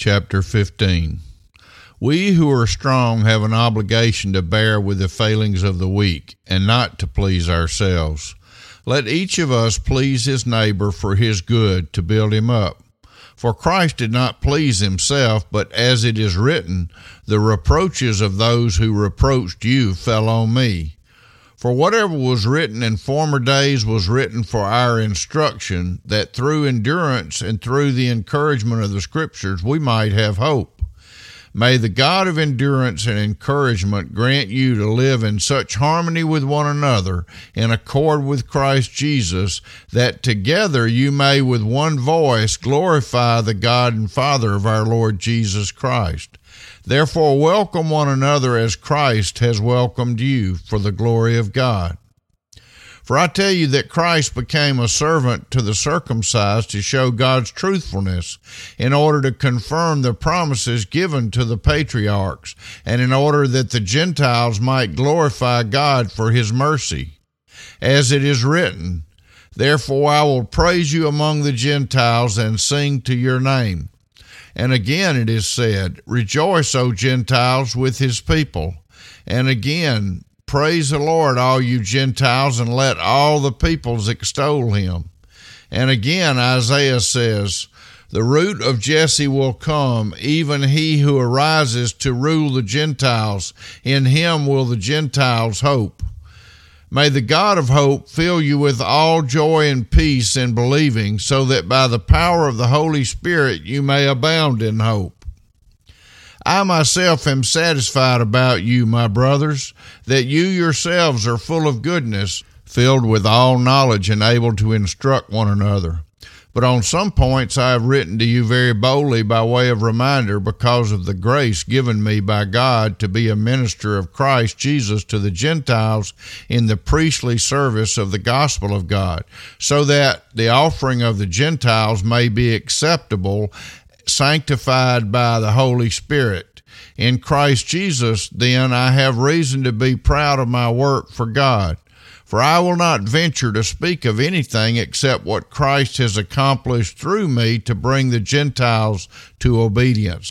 Chapter 15 We who are strong have an obligation to bear with the failings of the weak, and not to please ourselves. Let each of us please his neighbor for his good, to build him up. For Christ did not please himself, but as it is written, the reproaches of those who reproached you fell on me. For whatever was written in former days was written for our instruction, that through endurance and through the encouragement of the Scriptures we might have hope. May the God of endurance and encouragement grant you to live in such harmony with one another, in accord with Christ Jesus, that together you may with one voice glorify the God and Father of our Lord Jesus Christ. Therefore, welcome one another as Christ has welcomed you for the glory of God. For I tell you that Christ became a servant to the circumcised to show God's truthfulness, in order to confirm the promises given to the patriarchs, and in order that the Gentiles might glorify God for his mercy. As it is written, Therefore I will praise you among the Gentiles and sing to your name. And again it is said, Rejoice, O Gentiles, with his people. And again, Praise the Lord, all you Gentiles, and let all the peoples extol him. And again, Isaiah says, The root of Jesse will come, even he who arises to rule the Gentiles. In him will the Gentiles hope. May the God of hope fill you with all joy and peace in believing, so that by the power of the Holy Spirit you may abound in hope. I myself am satisfied about you, my brothers, that you yourselves are full of goodness, filled with all knowledge, and able to instruct one another. But on some points I have written to you very boldly by way of reminder because of the grace given me by God to be a minister of Christ Jesus to the Gentiles in the priestly service of the gospel of God, so that the offering of the Gentiles may be acceptable, sanctified by the Holy Spirit. In Christ Jesus, then, I have reason to be proud of my work for God. For I will not venture to speak of anything except what Christ has accomplished through me to bring the Gentiles to obedience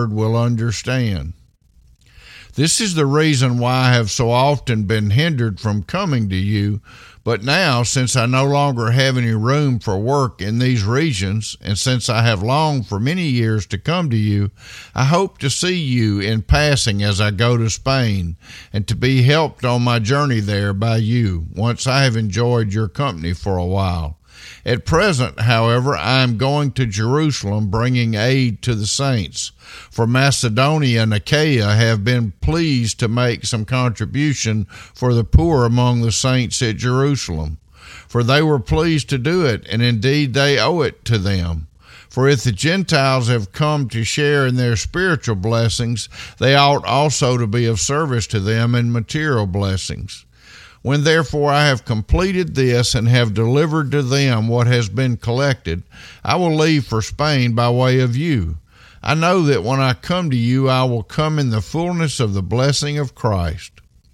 will understand. This is the reason why I have so often been hindered from coming to you. But now, since I no longer have any room for work in these regions, and since I have longed for many years to come to you, I hope to see you in passing as I go to Spain, and to be helped on my journey there by you, once I have enjoyed your company for a while. At present, however, I am going to Jerusalem bringing aid to the saints. For Macedonia and Achaia have been pleased to make some contribution for the poor among the saints at Jerusalem. For they were pleased to do it, and indeed they owe it to them. For if the Gentiles have come to share in their spiritual blessings, they ought also to be of service to them in material blessings. When therefore I have completed this and have delivered to them what has been collected, I will leave for Spain by way of you. I know that when I come to you, I will come in the fullness of the blessing of Christ.